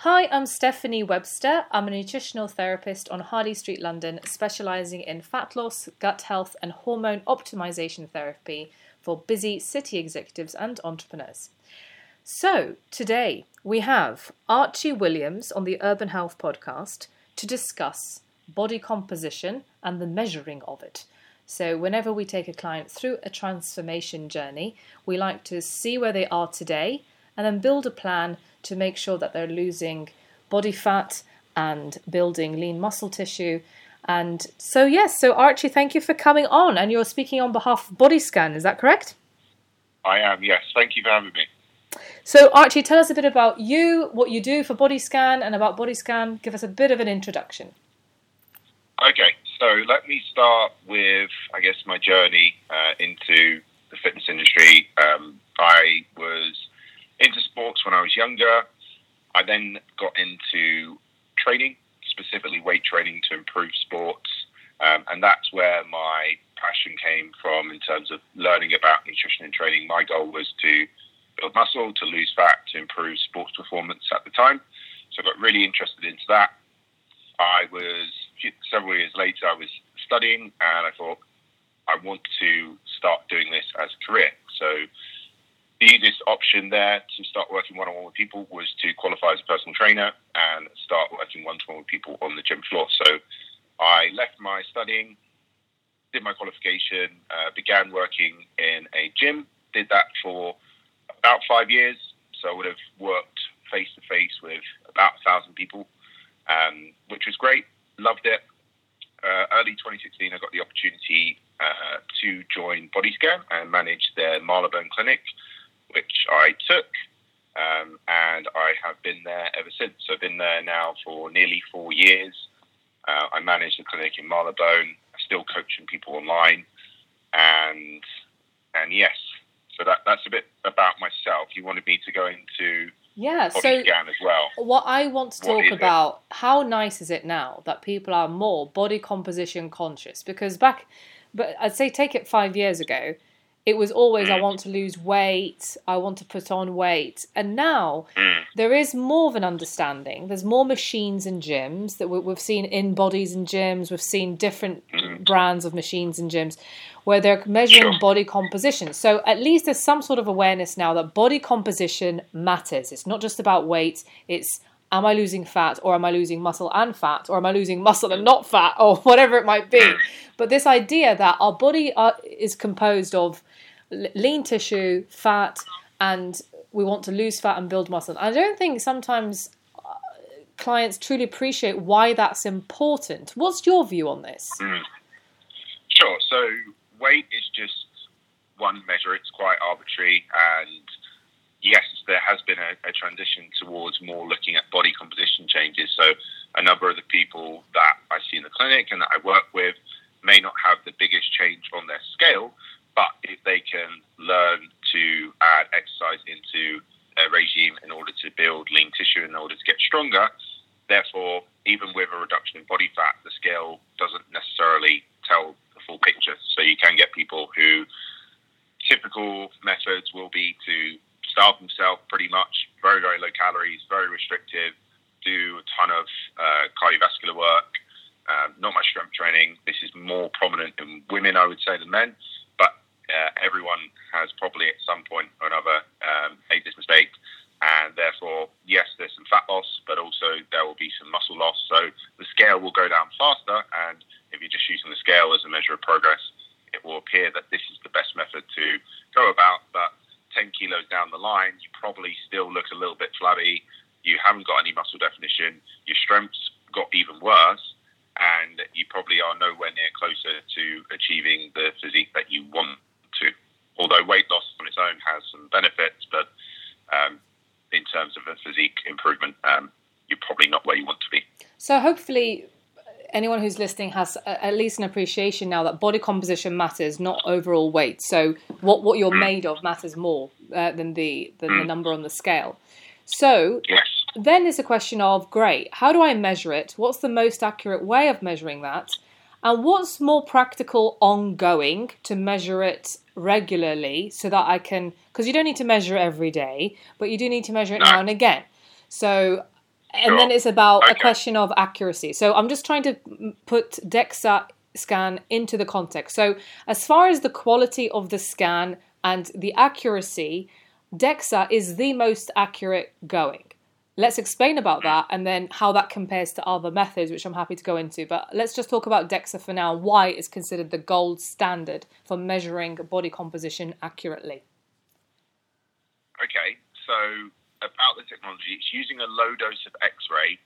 Hi, I'm Stephanie Webster. I'm a nutritional therapist on Harley Street, London, specialising in fat loss, gut health, and hormone optimization therapy for busy city executives and entrepreneurs. So, today we have Archie Williams on the Urban Health podcast to discuss body composition and the measuring of it. So, whenever we take a client through a transformation journey, we like to see where they are today and then build a plan to make sure that they're losing body fat and building lean muscle tissue. And so, yes, so Archie, thank you for coming on. And you're speaking on behalf of Bodyscan, is that correct? I am, yes. Thank you for having me. So, Archie, tell us a bit about you, what you do for Bodyscan, and about Bodyscan. Give us a bit of an introduction. Okay, so let me start with, I guess, my journey uh, into the fitness industry. Um, I was into sports when I was younger. I then got into training, specifically weight training to improve sports. Um, and that's where my passion came from in terms of learning about nutrition and training. My goal was to build muscle, to lose fat, to improve sports performance at the time. So I got really interested into that. I was several years later, I was studying and I thought I want to start doing this as a career. So the easiest option there to start working one on one with people was to qualify as a personal trainer and start working one to one with people on the gym floor. So I left my studying, did my qualification, uh, began working in a gym, did that for about five years. So I would have worked face to face with about a thousand people, um, which was great. Loved it. Uh, early 2016, I got the opportunity uh, to join Bodyscan and manage their Marylebone clinic which I took. Um, and I have been there ever since. So I've been there now for nearly four years. Uh, I manage the clinic in Marylebone. I'm still coaching people online, and and yes, so that that's a bit about myself. You wanted me to go into yeah, so scan as well. What I want to What talk is it? about how nice is it now that people are more body composition conscious? Because back, but I'd say take it five years ago, it was always I mm. want to lose weight, I want to put on weight, and now Mm. there is more of an understanding. There's more machines in gyms that we- we've seen InBodys and gyms. We've seen different mm-hmm. brands of machines and gyms where they're measuring body composition. So at least there's some sort of awareness now that body composition matters. It's not just about weight. It's am I losing fat or am I losing muscle and fat or am I losing muscle and not fat or whatever it might be. Mm. But this idea that our body are, is composed of lean tissue, fat, and we want to lose fat and build muscle. I don't think sometimes uh, clients truly appreciate why that's important. What's your view on this? Sure. So weight is just one measure. It's quite arbitrary, and yes, there has been a, a transition towards more looking at body composition changes. So a number of the people that I see in the clinic and that I work with may not have the biggest change on their scale, but if they can learn to add exercise into their regime in order to build lean tissue in order to get stronger, therefore, even with a reduction in body fat, the scale doesn't necessarily tell the full picture. So you can get people who typical methods will be to starve themselves pretty much, very, very low calories, very restrictive, do a ton of uh, cardiovascular work, um, not much strength training. This is more prominent in women, I would say, than men. Uh, everyone has probably at some point or another um, made this mistake. And therefore, yes, there's some fat loss, but also there will be some muscle loss. So the scale will go down faster. And if you're just using the scale as a measure of progress, it will appear that this is the best method to go about. But 10 kilos down the line, you probably still look a little bit flabby. You haven't got any muscle definition. Your strength's got even worse. And you probably are nowhere near closer to achieving the physique that you want. Although weight loss on its own has some benefits, but um, in terms of a physique improvement, um, you're probably not where you want to be. So hopefully anyone who's listening has at least an appreciation now that body composition matters, not overall weight. So what what you're made of matters more uh, than the than the number on the scale. So Yes. then it's a question of great, how do I measure it? What's the most accurate way of measuring that? And what's more practical ongoing to measure it regularly so that I can, because you don't need to measure it every day, but you do need to measure it No. now and again. So and Sure. then it's about a question of accuracy. So I'm just trying to put DEXA scan into the context. So as far as the quality of the scan and the accuracy, DEXA is the most accurate going. Let's explain about that and then how that compares to other methods, which I'm happy to go into. But let's just talk about DEXA for now. Why it's considered the gold standard for measuring body composition accurately. Okay, so about the technology, it's using a low dose of X-ray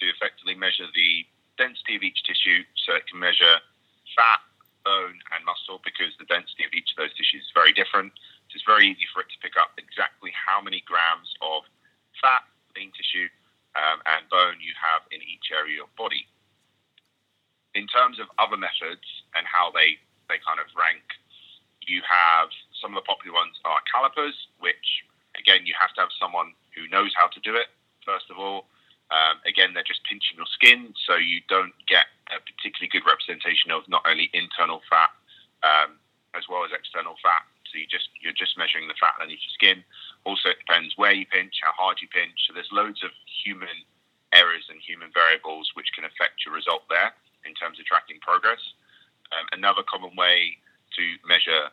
to effectively measure the density of each tissue, so it can measure fat, bone, and muscle because the density of each of those tissues is very different. So it's very easy for it to pick up exactly how many grams of fat, lean tissue, um, and bone you have in each area of body. In terms of other methods and how they, they kind of rank, you have some of the popular ones are calipers, which again you have to have someone who knows how to do it. First of all, um, again they're just pinching your skin, so you don't get a particularly good representation of not only internal fat um, as well as external fat. So you just you're just measuring the fat underneath your skin. Also, it depends where you pinch, how hard you pinch. So there's loads of human errors and human variables which can affect your result there in terms of tracking progress. Um, another common way to measure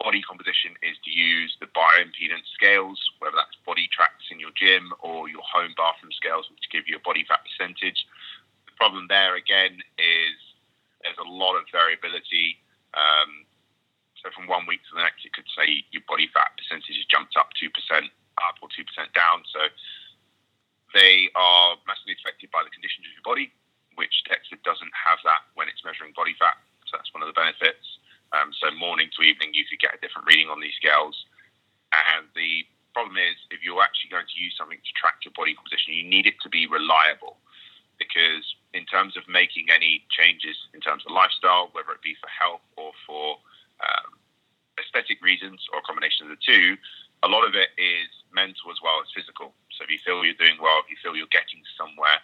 body composition is to use the bioimpedance scales, whether that's Boditrax in your gym or your home bathroom scales, which give you a body fat percentage. The problem there again is there's a lot of variability. Um, so from one week to the next, it could say your body fat percentage has jumped up two percent up or two percent down. So they are massively affected by the conditions of your body, which DEXA doesn't have that when it's measuring body fat. So that's one of the benefits. Um, so morning to evening, you could get a different reading on these scales. And the problem is, if you're actually going to use something to track your body composition, you need it to be reliable. Because in terms of making any changes in terms of lifestyle, whether it be for health or for um, aesthetic reasons or a combination of the two, a lot of it is mental as well as physical. So if you feel you're doing well, if you feel you're getting somewhere,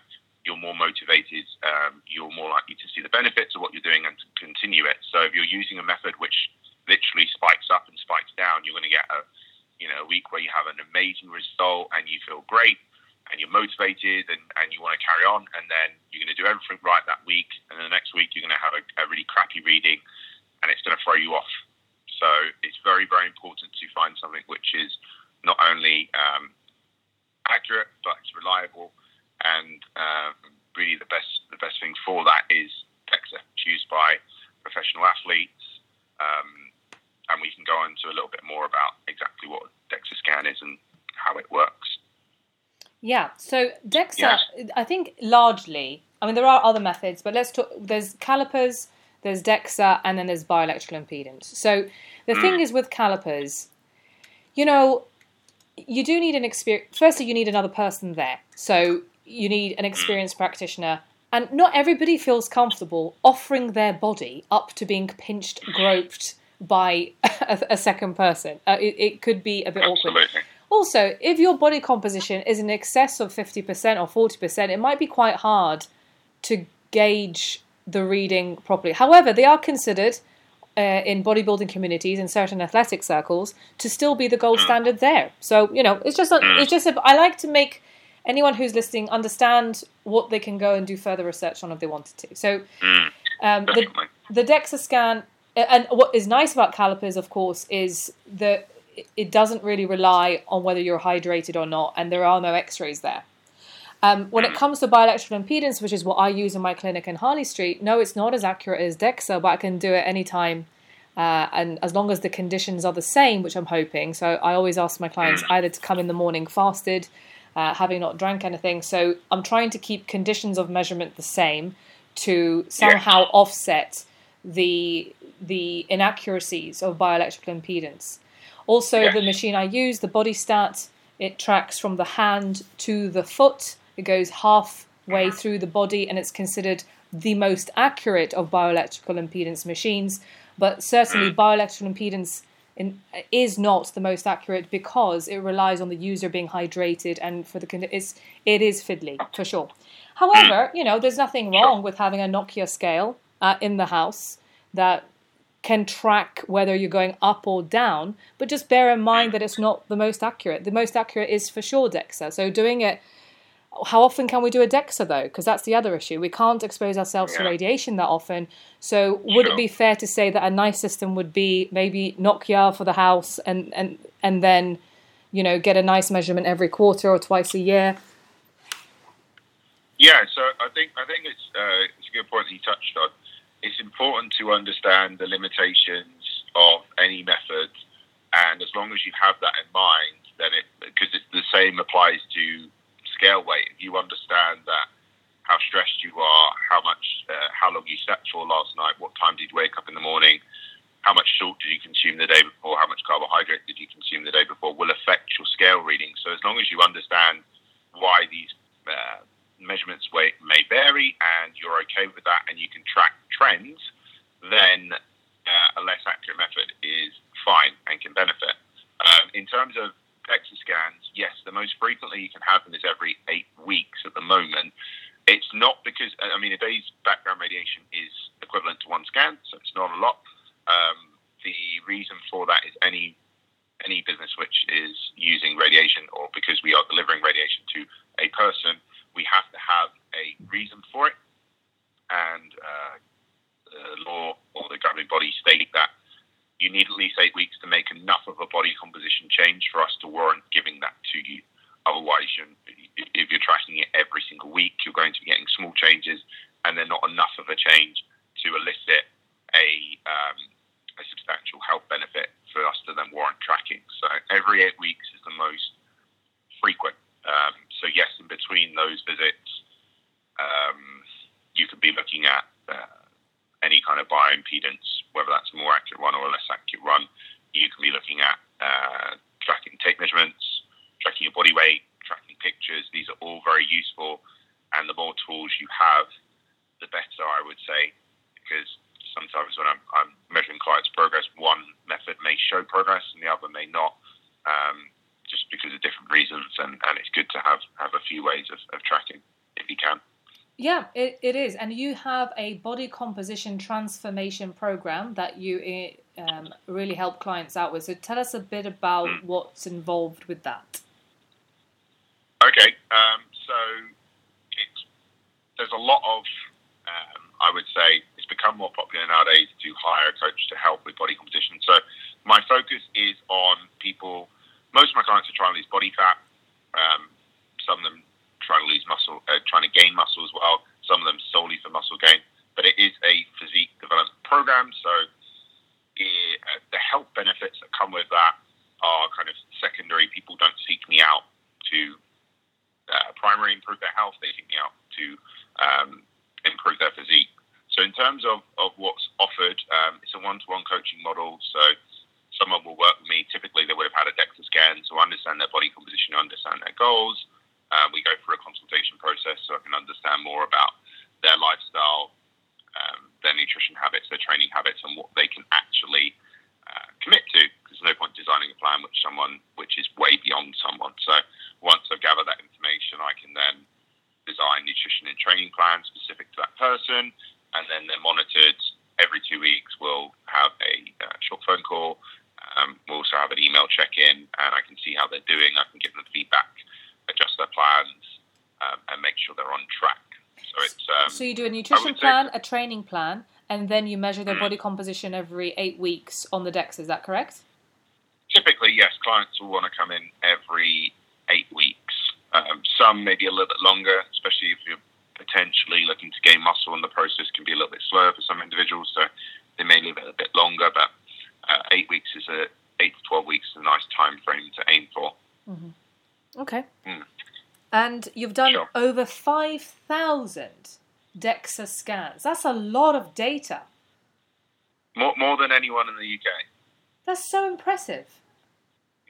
you're more motivated, um, you're more likely to see the benefits of what you're doing and to continue it. So if you're using a method which literally spikes up and spikes down, you're going to get a you know a week where you have an amazing result and you feel great and you're motivated and, and you want to carry on, and then you're going to do everything right that week, and the next week you're going to have a, a really crappy reading, and it's going to throw you off. So it's very very important to find something which is not only um, accurate but it's reliable and um, really the best the best thing for that is DEXA. Used by professional athletes, um, and we can go into a little bit more about exactly what DEXA scan is and how it works. Yeah. So DEXA, Yeah. I think largely. I mean, there are other methods, but let's talk. There's calipers, there's DEXA, and then there's bioelectrical impedance. So the mm. thing is with calipers, you know, you do need an experience. Firstly, you need another person there. So you need an mm. experienced practitioner. And not everybody feels comfortable offering their body up to being pinched, groped by a, a second person. Uh, it, it could be a bit awkward. Also, if your body composition is in excess of 50% or 40%, it might be quite hard to gauge the reading properly. However, they are considered uh, in bodybuilding communities in certain athletic circles to still be the gold standard there. So, you know, it's just a, it's just a, I like to make anyone who's listening understand what they can go and do further research on if they wanted to. So, Mm, um, the, the DEXA scan, and what is nice about calipers, of course, is that it doesn't really rely on whether you're hydrated or not, and there are no X-rays there. Um, when it comes to bioelectrical impedance, which is what I use in my clinic in Harley Street, no, it's not as accurate as DEXA, but I can do it anytime, uh, and as long as the conditions are the same, which I'm hoping. So I always ask my clients either to come in the morning fasted, uh, having not drank anything. So I'm trying to keep conditions of measurement the same to somehow offset the the inaccuracies of bioelectrical impedance. Also, Yes. the machine I use, the Bodystat, it tracks from the hand to the foot. It goes halfway uh-huh. through the body, and it's considered the most accurate of bioelectrical impedance machines. But certainly, mm. bioelectrical impedance in, is not the most accurate because it relies on the user being hydrated, and for the it's it is fiddly for sure. However, mm. you know, there's nothing wrong with having a Nokia scale uh, in the house that can track whether you're going up or down, but just bear in mind that it's not the most accurate. The most accurate is for sure DEXA. So doing it how often can we do a DEXA though? Because that's the other issue. We can't expose ourselves Yeah. to radiation that often. So would it be fair to say that a nice system would be maybe Nokia for the house and, and, and then, you know, get a nice measurement every quarter or twice a year? Yeah, so I think I think it's uh, it's a good point that you touched on. It's important to understand the limitations of any method, and as long as you have that in mind, then it because it's the same applies to scale weight. If you understand that how stressed you are, how much, uh, how long you slept for last night, what time did you wake up in the morning, how much salt did you consume the day before, how much carbohydrate did you consume the day before, will affect your scale reading. So as long as you understand why these uh, measurements may vary and you're okay with that and you can track trends, then uh, a less accurate method is fine and can benefit. Um, in terms of DEXA scans, yes, the most frequently you can have them is every eight weeks at the moment. It's not because, I mean, a day's background radiation is equivalent to one scan, so it's not a lot. Um, the reason for that is any any business which is using radiation or because we are delivering radiation to a person, we have to have a reason for it. And uh, the law or the governing body state that you need at least eight weeks to make enough of a body composition change for us to warrant giving that to you. Otherwise, you if you're tracking it every single week, you're going to be getting small changes, and they're not enough of a change to elicit a, um, a substantial health benefit for us to then warrant tracking. So every eight weeks is the most frequent. Um, so yes, in between those visits, um, you could be looking at uh, any kind of bioimpedance, whether that's a more accurate one or a less accurate one. You can be looking at uh, tracking tape measurements, tracking your body weight, tracking pictures. These are all very useful, and the more tools you have, the better, I would say, because sometimes when I'm, I'm measuring clients' progress, one method may show progress and the other may not, um, because of different reasons. And, and it's good to have, have a few ways of, of tracking if you can. Yeah, it, it is. And you have a body composition transformation program that you eh, um, really help clients out with. So tell us a bit about Mm. what's involved with that. Okay, um, so it's, there's a lot of, um, I would say, it's become more popular nowadays to hire a coach to help with body composition. So my focus is on people. Most of my clients are trying to lose body fat. Um, some of them trying to lose muscle, uh, trying to gain muscle as well. Some of them solely for muscle gain. But it is a physique development program, so it, uh, the health benefits that come with that are kind of secondary. People don't seek me out to uh, primary improve their health. They seek me out to um, improve their physique. So in terms of, of what's offered, um, it's a one-to-one coaching model. So someone will work with me. Typically, they would have had a DEXA scan, so understand their body composition, understand their goals. Uh, we go through a consultation process so I can understand more about their lifestyle, um, their nutrition habits, their training habits, and what they can actually uh, commit to. There's no point designing a plan which someone which is way beyond someone. So once I've gathered that information, I can then design nutrition and training plans specific to that person, and then they're monitored every two weeks. We'll have a uh, short phone call. Um, we'll also have an email check-in, and I can see how they're doing. I can give them feedback, adjust their plans, um, and make sure they're on track. So it's um, So you do a nutrition would say- plan, a training plan, and then you measure their Mm. body composition every eight weeks on the DEX. Is that correct? typically, yes, clients will want to come in every eight weeks. Um, some maybe a little bit longer, especially if you're potentially looking to gain muscle, and the process can be a little bit slower for some individuals. So they may leave it a bit longer, but uh, eight weeks is a eight to twelve weeks is a nice time frame to aim for. Okay. Mm. And you've done Sure. over 5,000 DEXA scans. That's a lot of data. More more than anyone in the UK. That's so impressive.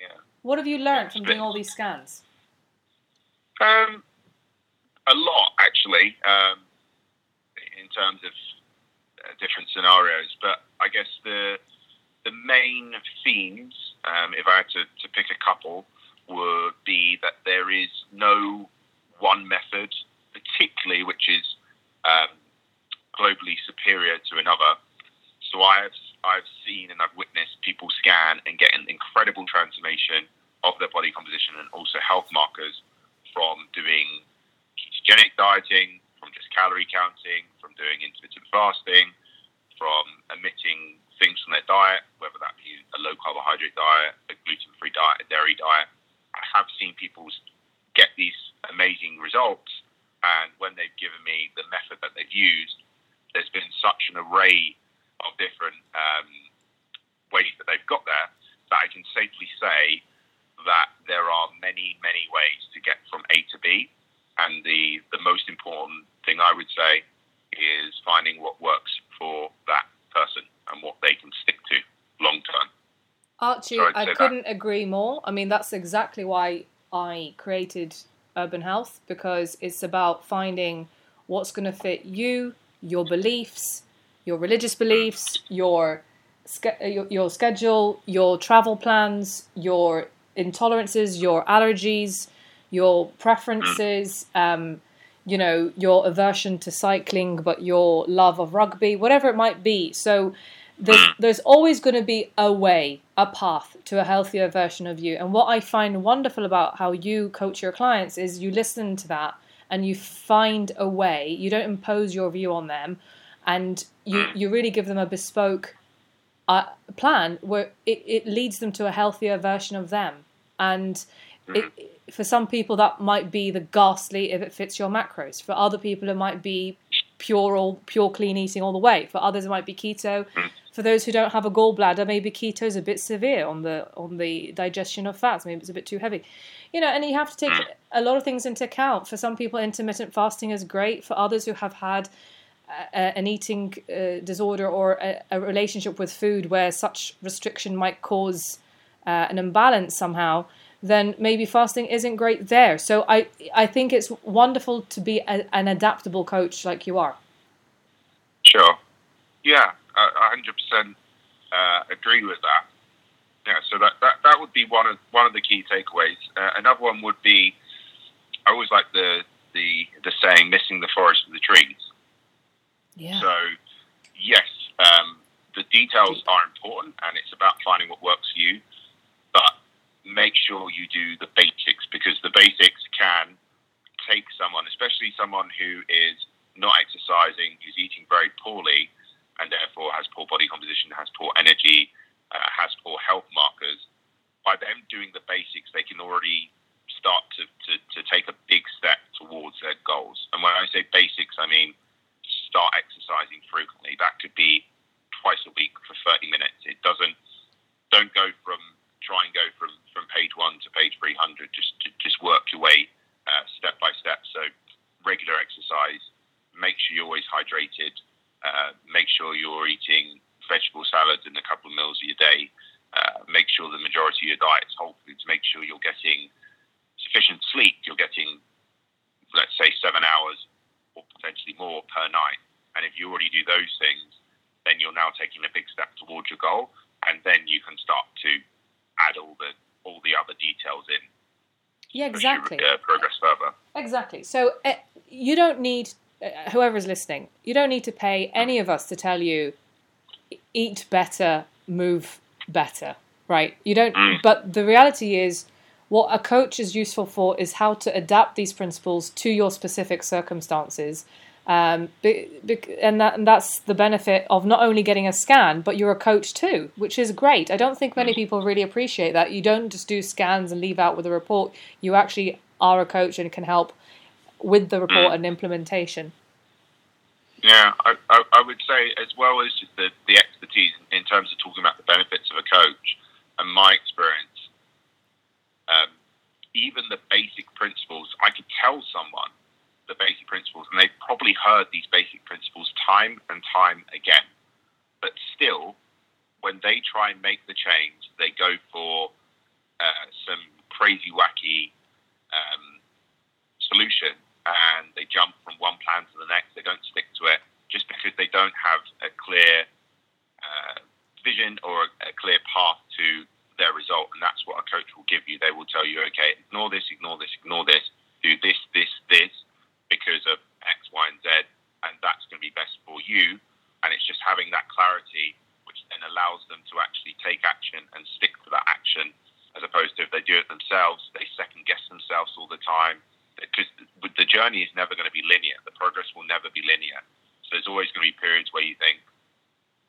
Yeah. What have you learned from doing all these scans? Um, a lot actually, um, in terms of uh, different scenarios. But I guess the the main themes, um, if I had to, to pick a couple, would be that there is no one method, particularly which is um, globally superior to another. So I've I've seen and I've witnessed people scan and get an incredible transformation of their body composition and also health markers from doing ketogenic dieting, from just calorie counting, from doing intermittent fasting, from omitting things from their diet, whether that be a low carbohydrate diet, a gluten free diet, a dairy diet. I have seen people get these amazing results, and when they've given me the method that they've used, there's been such an array of different um, ways that they've got there that I can safely say that there are many, many ways to get from A to B. And the, the most important thing I would say is finding what works for that person and what they can stick to long term. Archie, so I couldn't that. agree more. I mean, that's exactly why I created Urban Health because it's about finding what's going to fit you, your beliefs, your religious beliefs, your uh, your, your schedule, your travel plans, your intolerances, your allergies, your preferences, um, you know, your aversion to cycling, but your love of rugby, whatever it might be. So there's, there's always going to be a way, a path to a healthier version of you. And what I find wonderful about how you coach your clients is you listen to that and you find a way. You don't impose your view on them, and you you really give them a bespoke uh, plan where it, it leads them to a healthier version of them. And it, mm-hmm. for some people, that might be the ghastly if it fits your macros. For other people, it might be pure all pure clean eating all the way. For others, it might be keto. For those who don't have a gallbladder, maybe keto is a bit severe on the on the digestion of fats. Maybe it's a bit too heavy. You know, and you have to take a lot of things into account. For some people, intermittent fasting is great. For others who have had an eating uh, disorder or a, a, relationship with food where such restriction might cause uh, an imbalance somehow, then maybe fasting isn't great there. So I I think it's wonderful to be a, an adaptable coach like you are. Sure. Yeah, I hundred percent uh, agree with that. Yeah, so that, that that would be one of one of the key takeaways. Uh, another one would be I always like the the the saying "missing the forest for the trees." Yeah. So, yes, um, the details are important, and it's about finding what works for you. But make sure you do the basics because the basics can take someone, especially someone who is not exercising, who's eating very poorly, and therefore has poor body composition, has poor energy, uh, has poor health markers. By them doing the basics, they can already start to, to, to take a big step towards their goals. And when I say basics, I mean start exercising frequently. That could be twice a week for 30 minutes. It doesn't, don't go from, try and go from, from page one to page 300. Just, just work your way uh, step by step. So regular exercise, make sure you're always hydrated, uh, make sure you're eating vegetable salads in a couple of meals a day. Uh, make sure the majority of your diet is whole foods. Make sure you're getting sufficient sleep. You're getting, let's say, seven hours or potentially more per night. And if you already do those things, then you're now taking a big step towards your goal, and then you can start to add all the all the other details in. Yeah, exactly. uh, progress further. Exactly. So uh, you don't need uh, whoever's listening. You don't need to pay any of us to tell you eat better, move better, right? You don't. Mm. But the reality is what a coach is useful for is how to adapt these principles to your specific circumstances um, and, that, and that's the benefit of not only getting a scan, but you're a coach too, which is great. I don't think many mm. people really appreciate that. You don't just do scans and leave out with a report. You actually are a coach and can help with the report mm. and implementation. Yeah, I, I, I, would say as well as just the, the expertise in terms of talking about the benefits of a coach and my experience, um, even the basic principles, I could tell someone the basic principles, and they've probably heard these basic principles time and time again. But still, when they try and make the change, they go for uh, some crazy, wacky um, solution, and they jump from one plan to the next. They don't stick to it just because they don't have a clear uh, vision or a, a clear path to their result. And that's what a coach will give you. They will tell you, okay, ignore this, ignore this, ignore this, this, this, this, because of X, Y, and Z, and that's going to be best for you. And it's just having that clarity, which then allows them to actually take action and stick to that action, as opposed to if they do it themselves, they second guess themselves all the time. Because with the journey journey is never going to be linear. The progress will never be linear. So there's always going to be periods where you think,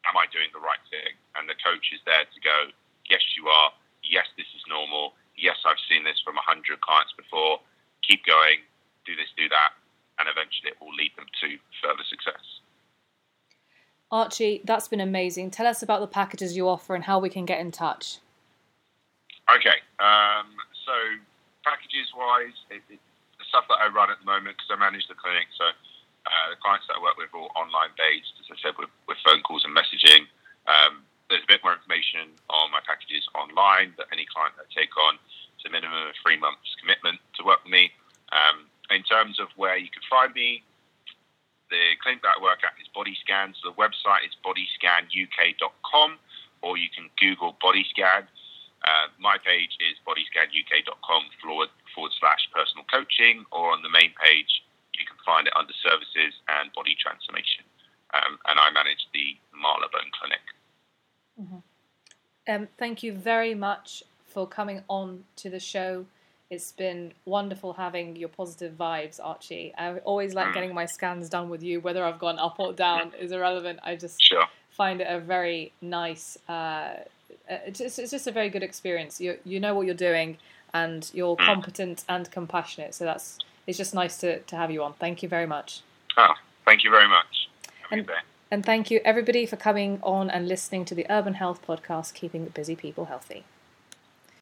am I doing the right thing? And the coach is there to go, yes, you are. Yes, this is normal. Yes, I've seen this from 100 clients before. Keep going. Do this, do that. And eventually it will lead them to further success. Archie, that's been amazing. Tell us about the packages you offer and how we can get in touch. Okay. Um, so, packages wise, it, it, the stuff that I run at the moment, because I manage the clinic, so uh, the clients that I work with are all online based, as I said, with, with phone calls and messaging. Um, there's a bit more information on my packages online that any client that I take on. It's a minimum of three months commitment to work with me. Um, in terms of where you can find me, the clinic that I work at is Bodyscan. So the website is bodyscanuk.com, or you can Google Bodyscan. Uh, my page is bodyscanuk.com forward, forward slash personal coaching, or on the main page, you can find it under services and body transformation. Um, and I manage the Marylebone Clinic. Mm-hmm. Um, thank you very much for coming on to the show. It's been wonderful having your positive vibes, Archie. I always like mm. getting my scans done with you, whether I've gone up or down is irrelevant. I just sure. find it a very nice. Uh, it's, just, it's just a very good experience. You you know what you're doing, and you're mm. competent and compassionate. So that's it's just nice to, to have you on. Thank you very much. Oh, thank you very much. Have and, and thank you everybody for coming on and listening to the Urban Health Podcast, keeping busy people healthy.